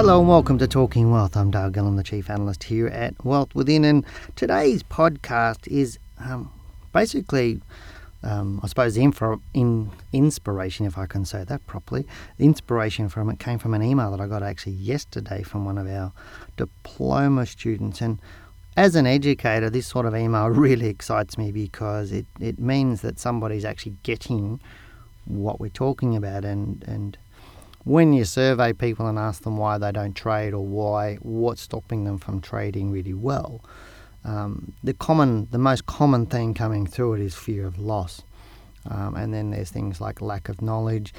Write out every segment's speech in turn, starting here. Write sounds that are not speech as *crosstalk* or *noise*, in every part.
Hello and welcome to Talking Wealth. I'm Dale Gillham, the Chief Analyst here at Wealth Within, and today's podcast is um, basically, um, I suppose, the info, in inspiration, if I can say that properly. The inspiration from it came from an email that I got actually yesterday from one of our diploma students, and as an educator, this sort of email *laughs* really excites me because it, it means that somebody's actually getting what we're talking about and, and when you survey people and ask them why they don't trade or why what's stopping them from trading really well, um, the common, the most common thing coming through it is fear of loss. Um, and then there's things like lack of knowledge,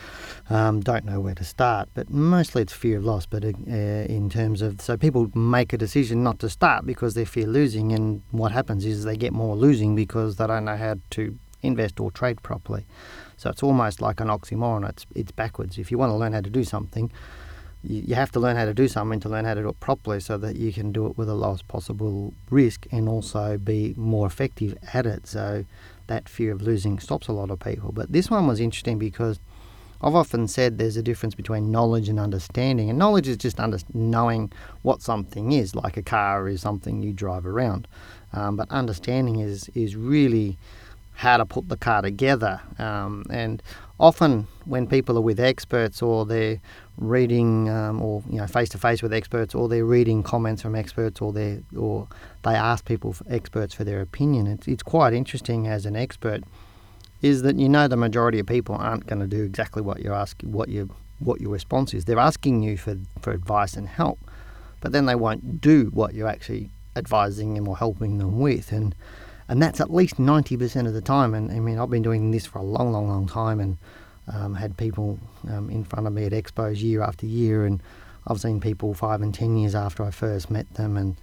um, don't know where to start, but mostly it's fear of loss. But uh, in terms of, so people make a decision not to start because they fear losing, and what happens is they get more losing because they don't know how to invest or trade properly. So it's almost like an oxymoron. It's it's backwards. If you want to learn how to do something, you, you have to learn how to do something to learn how to do it properly, so that you can do it with the lowest possible risk and also be more effective at it. So that fear of losing stops a lot of people. But this one was interesting because. I've often said there's a difference between knowledge and understanding, and knowledge is just under, knowing what something is, like a car is something you drive around. Um, but understanding is is really how to put the car together. Um, and often, when people are with experts or they're reading, um, or you know, face to face with experts, or they're reading comments from experts, or they or they ask people experts for their opinion, it's, it's quite interesting as an expert. Is that you know the majority of people aren't going to do exactly what you're asking, what you what your response is. They're asking you for, for advice and help, but then they won't do what you're actually advising them or helping them with. And and that's at least 90% of the time. And I mean, I've been doing this for a long, long, long time and um, had people um, in front of me at expos year after year. And I've seen people five and 10 years after I first met them and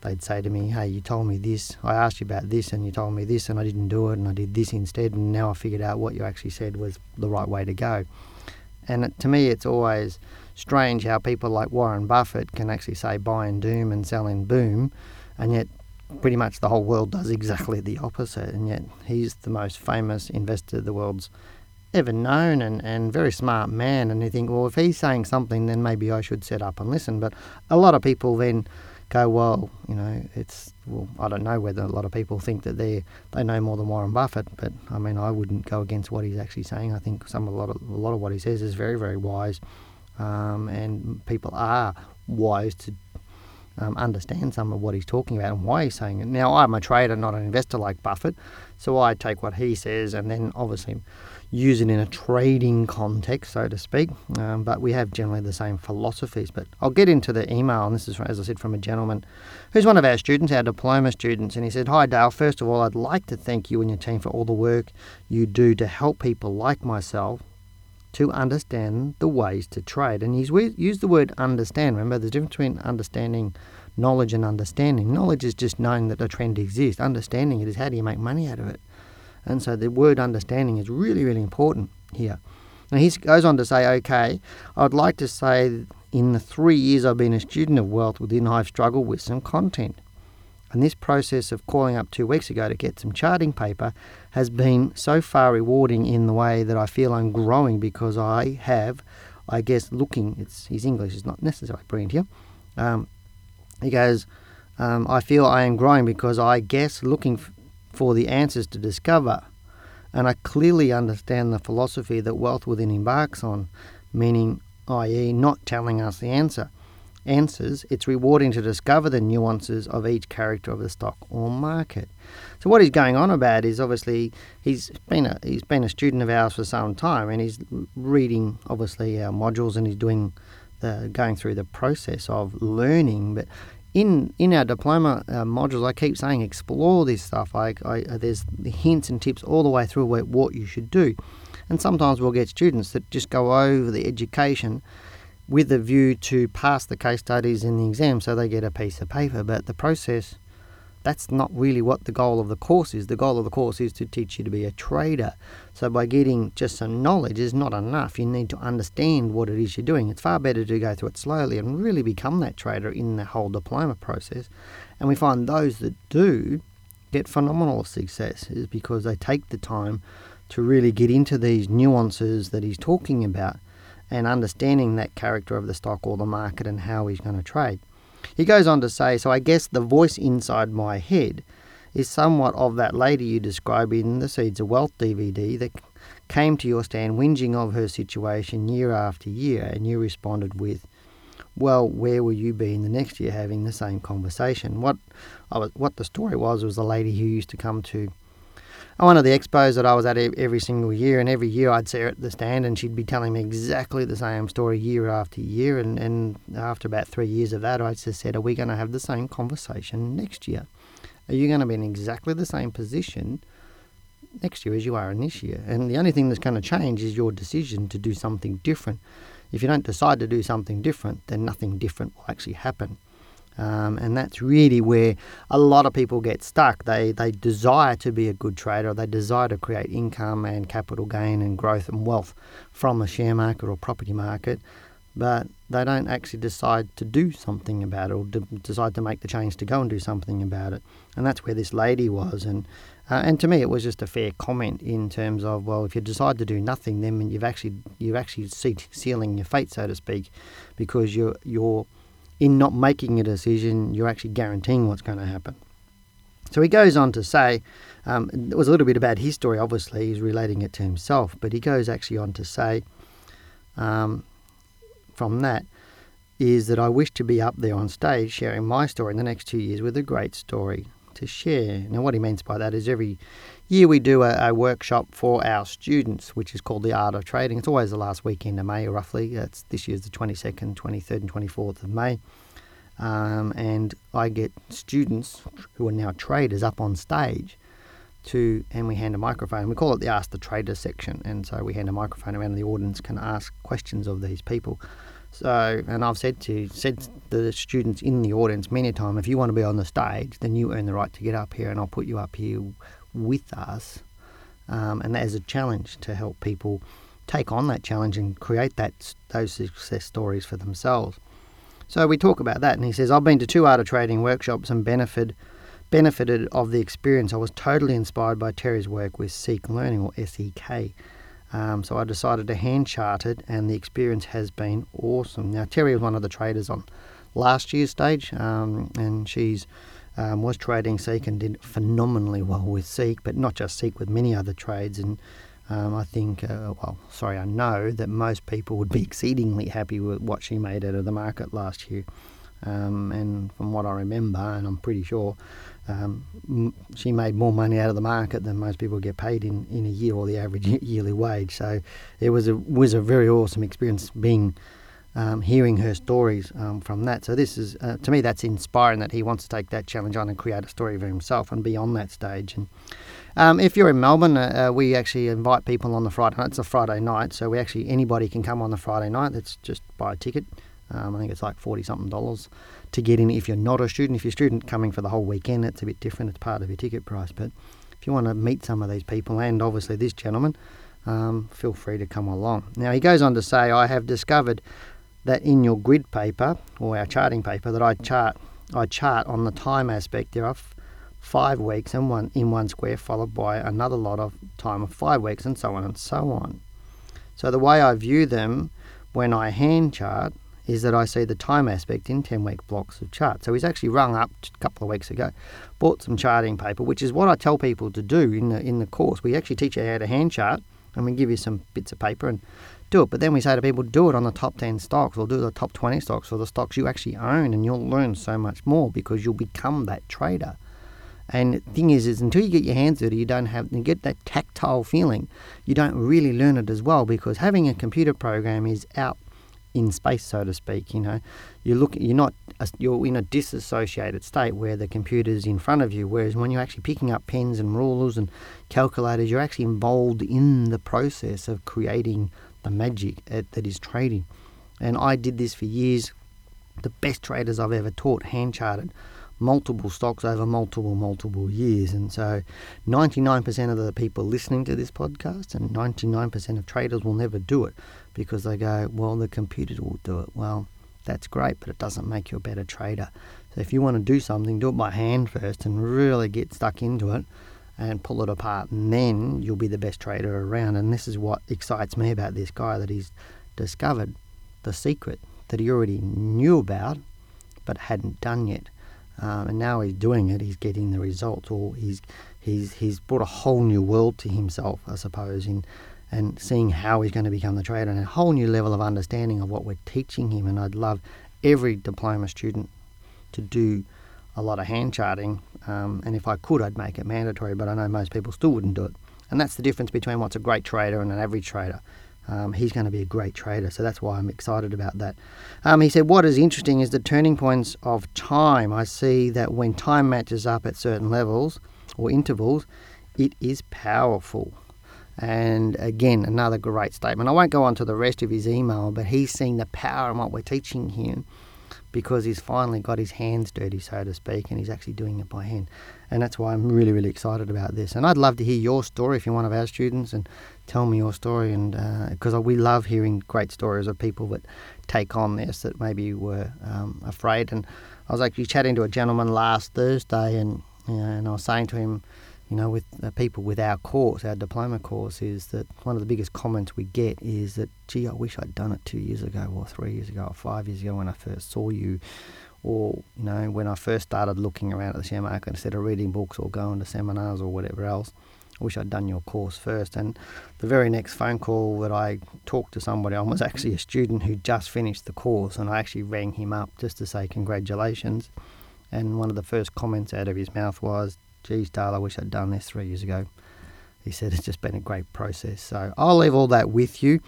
they'd say to me, Hey, you told me this, I asked you about this, and you told me this, and I didn't do it, and I did this instead, and now I figured out what you actually said was the right way to go. And to me, it's always strange how people like Warren Buffett can actually say buy in doom and sell in boom, and yet pretty much the whole world does exactly the opposite, and yet he's the most famous investor the world's ever known and, and very smart man. And you think, well, if he's saying something, then maybe I should set up and listen. But a lot of people then go, well, you know, it's well, I don't know whether a lot of people think that they they know more than Warren Buffett, but I mean, I wouldn't go against what he's actually saying. I think some a lot of a lot of what he says is very very wise, um, and people are wise to um, understand some of what he's talking about and why he's saying it. Now, I'm a trader, not an investor like Buffett, so I take what he says and then obviously use it in a trading context, so to speak. Um, but we have generally the same philosophies. But I'll get into the email, and this is, as I said, from a gentleman who's one of our students, our diploma students, and he said, Hi, Dale. First of all, I'd like to thank you and your team for all the work you do to help people like myself to understand the ways to trade. And he's used the word understand. Remember, there's a difference between understanding knowledge and understanding. Knowledge is just knowing that a trend exists. Understanding it is how do you make money out of it. And so the word understanding is really, really important here. Now he goes on to say, okay, I'd like to say in the three years I've been a student of wealth within, I've struggled with some content. And this process of calling up two weeks ago to get some charting paper has been so far rewarding in the way that I feel I'm growing because I have, I guess, looking, it's, his English is not necessarily brilliant here. Um, he goes, um, I feel I am growing because I guess looking f- for the answers to discover. And I clearly understand the philosophy that wealth within embarks on, meaning, i.e., not telling us the answer answers, it's rewarding to discover the nuances of each character of the stock or market. So what he's going on about is obviously he's been a he's been a student of ours for some time, and he's reading obviously our modules, and he's doing the going through the process of learning. But in in our diploma uh, modules, I keep saying explore this stuff. I, I, there's hints and tips all the way through what you should do, and sometimes we'll get students that just go over the education with a view to pass the case studies in the exam so they get a piece of paper. But the process that's not really what the goal of the course is. The goal of the course is to teach you to be a trader. So by getting just some knowledge is not enough. You need to understand what it is you're doing. It's far better to go through it slowly and really become that trader in the whole diploma process. And we find those that do get phenomenal success is because they take the time to really get into these nuances that he's talking about and understanding that character of the stock or the market and how he's going to trade. He goes on to say, So I guess the voice inside my head is somewhat of that lady you describe in the Seeds of Wealth DVD that came to your stand whinging of her situation year after year, and you responded with, well, where will you be in the next year having the same conversation? What I was, what the story was was a lady who used to come to one of the expos that I was at every single year, and every year I'd see her at the stand, and she'd be telling me exactly the same story year after year. And, and after about three years of that, I just said, Are we going to have the same conversation next year? Are you going to be in exactly the same position next year as you are in this year? And the only thing that's going to change is your decision to do something different. If you don't decide to do something different, then nothing different will actually happen. Um, and that's really where a lot of people get stuck. They they desire to be a good trader. They desire to create income and capital gain and growth and wealth from the share market or property market, but they don't actually decide to do something about it or de- decide to make the change to go and do something about it. And that's where this lady was. And uh, and to me, it was just a fair comment in terms of well, if you decide to do nothing, then you've actually you've actually sealing your fate, so to speak, because you're you're in not making a decision, you're actually guaranteeing what's going to happen. So he goes on to say, um, it was a little bit about his story, obviously, he's relating it to himself, but he goes actually on to say, um, from that, is that I wish to be up there on stage sharing my story in the next two years with a great story to share. Now, what he means by that is every year we do a, a, workshop for our students, which is called the Art of Trading. It's always the last weekend of May, roughly. It's this year's the 22nd, 23rd, and 24th of May. Um, and I get students who are now traders up on stage to, and we hand a microphone. We call it the Ask the Trader section. And so we hand a microphone around, and the audience can ask questions of these people. So, and I've said to said to the students in the audience many times, if you want to be on the stage, then you earn the right to get up here, and I'll put you up here with us, um, and as a challenge to help people take on that challenge and create that those success stories for themselves. So we talk about that, and he says, "I've been to two art of trading workshops and benefited benefited of the experience. I was totally inspired by Terry's work with Seek Learning or SEK." Um, so I decided to hand chart it, and the experience has been awesome. Now Terry was one of the traders on last year's stage, um, and she's um, was trading Seek and did phenomenally well with Seek, but not just Seek, with many other trades. And um, I think, uh, well, sorry, I know that most people would be *laughs* exceedingly happy with what she made out of the market last year. Um, and from what I remember, and I'm pretty sure, um, m- she made more money out of the market than most people get paid in, in a year or the average *laughs* yearly wage. So it was a was a very awesome experience being um, hearing her stories um, from that. So this is uh, to me that's inspiring that he wants to take that challenge on and create a story for himself and be on that stage. And um, if you're in Melbourne, uh, uh, we actually invite people on the Friday night. It's a Friday night, so we actually anybody can come on the Friday night. That's just buy a ticket. Um, I think it's like forty something dollars to get in. If you're not a student, if you're a student coming for the whole weekend, it's a bit different. It's part of your ticket price. But if you want to meet some of these people, and obviously this gentleman, um, feel free to come along. Now he goes on to say, I have discovered that in your grid paper or our charting paper that I chart I chart on the time aspect there are five weeks in one in one square followed by another lot of time of five weeks and so on and so on. So the way I view them when I hand chart is that I see the time aspect in 10 week blocks of chart. So he's actually rung up a couple of weeks ago, bought some charting paper, which is what I tell people to do in the in the course. We actually teach you how to hand chart and we give you some bits of paper and do it. But then we say to people, do it on the top 10 stocks or do the top 20 stocks or the stocks you actually own, and you'll learn so much more because you'll become that trader. And the thing is, is until you get your hands dirty, you don't have you get that tactile feeling. You don't really learn it as well because having a computer program is out in space, so to speak. You know, you look, you're not, you're in a disassociated state where the computer's in front of you. Whereas when you're actually picking up pens and rulers and calculators, you're actually involved in the process of creating the magic at, that is trading. And I did this for years. The best traders I've ever taught hand charted multiple stocks over multiple, multiple years. And so 99% of the people listening to this podcast and 99% of traders will never do it because they go, well, the computer will do it. Well, that's great, but it doesn't make you a better trader. So if you want to do something, do it by hand first and really get stuck into it and pull it apart, and then you'll be the best trader around. And this is what excites me about this guy that he's discovered the secret that he already knew about but hadn't done yet. Um, and now he's doing it. He's getting the results, or he's he's he's brought a whole new world to himself, I suppose, in and seeing how he's going to become the trader and a whole new level of understanding of what we're teaching him. And I'd love every diploma student to do a lot of hand charting. Um, and if I could, I'd make it mandatory, but I know most people still wouldn't do it. And that's the difference between what's a great trader and an average trader. Um, he's going to be a great trader, so that's why I'm excited about that. Um, he said, What is interesting is the turning points of time. I see that when time matches up at certain levels or intervals, it is powerful. And again, another great statement. I won't go on to the rest of his email, but he's seen the power in what we're teaching him because he's finally got his hands dirty, so to speak, and he's actually doing it by hand. And that's why I'm really, really excited about this. And I'd love to hear your story if you're one of our students and tell me your story. And because uh, we love hearing great stories of people that take on this that maybe were um, afraid. And I was actually chatting to a gentleman last Thursday, and you know, and I was saying to him, you know, with uh, people with our course, our diploma course, is that one of the biggest comments we get is that, gee, I wish I'd done it two years ago, or three years ago, or five years ago when I first saw you, or you know, when I first started looking around at the share market instead of reading books or going to seminars or whatever else. I wish I'd done your course first. And the very next phone call that I talked to somebody on was actually a student who just finished the course, and I actually rang him up just to say congratulations. And one of the first comments out of his mouth was, geez, Dale, I wish I'd done this three years ago. He said it's just been a great process. So I'll leave all that with you.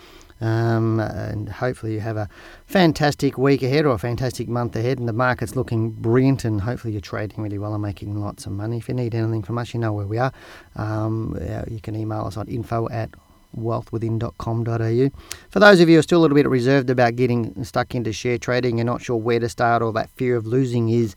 Um, and hopefully you have a fantastic week ahead or a fantastic month ahead and the market's looking brilliant and hopefully you're trading really well and making lots of money. If you need anything from us, you know where we are. Um, you can email us on info at wealthwithin.com.au. For those of you who are still a little bit reserved about getting stuck into share trading, you're not sure where to start or that fear of losing is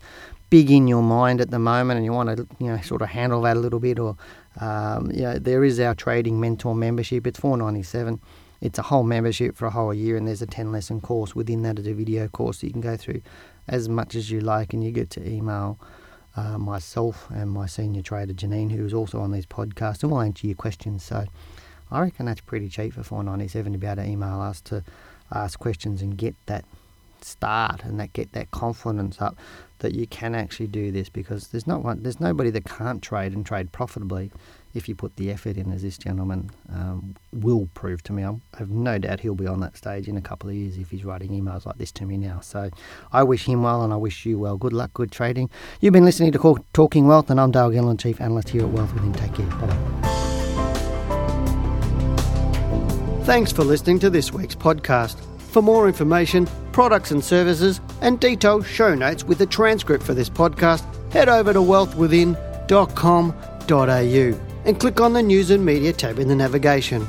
big in your mind at the moment and you want to you know sort of handle that a little bit or um, you know there is our trading mentor membership. It's 497 it's a whole membership for a whole year and there's a 10 lesson course within that. As a video course you can go through as much as you like and you get to email uh, myself and my senior trader Janine who is also on these podcasts and we'll answer your questions. So I reckon that's pretty cheap for 497 to be able to email us to ask questions and get that start and that get that confidence up that you can actually do this because there's not one, there's nobody that can't trade and trade profitably if you put the effort in, as this gentleman um, will prove to me. I have no doubt he'll be on that stage in a couple of years if he's writing emails like this to me now. So I wish him well and I wish you well. Good luck, good trading. You've been listening to Talking Wealth, and I'm Dale Gillham, Chief Analyst here at Wealth Within. Take care. Bye bye. Thanks for listening to this week's podcast. For more information, products and services, and detailed show notes with a transcript for this podcast, head over to wealthwithin.com.au and click on the News and Media tab in the navigation.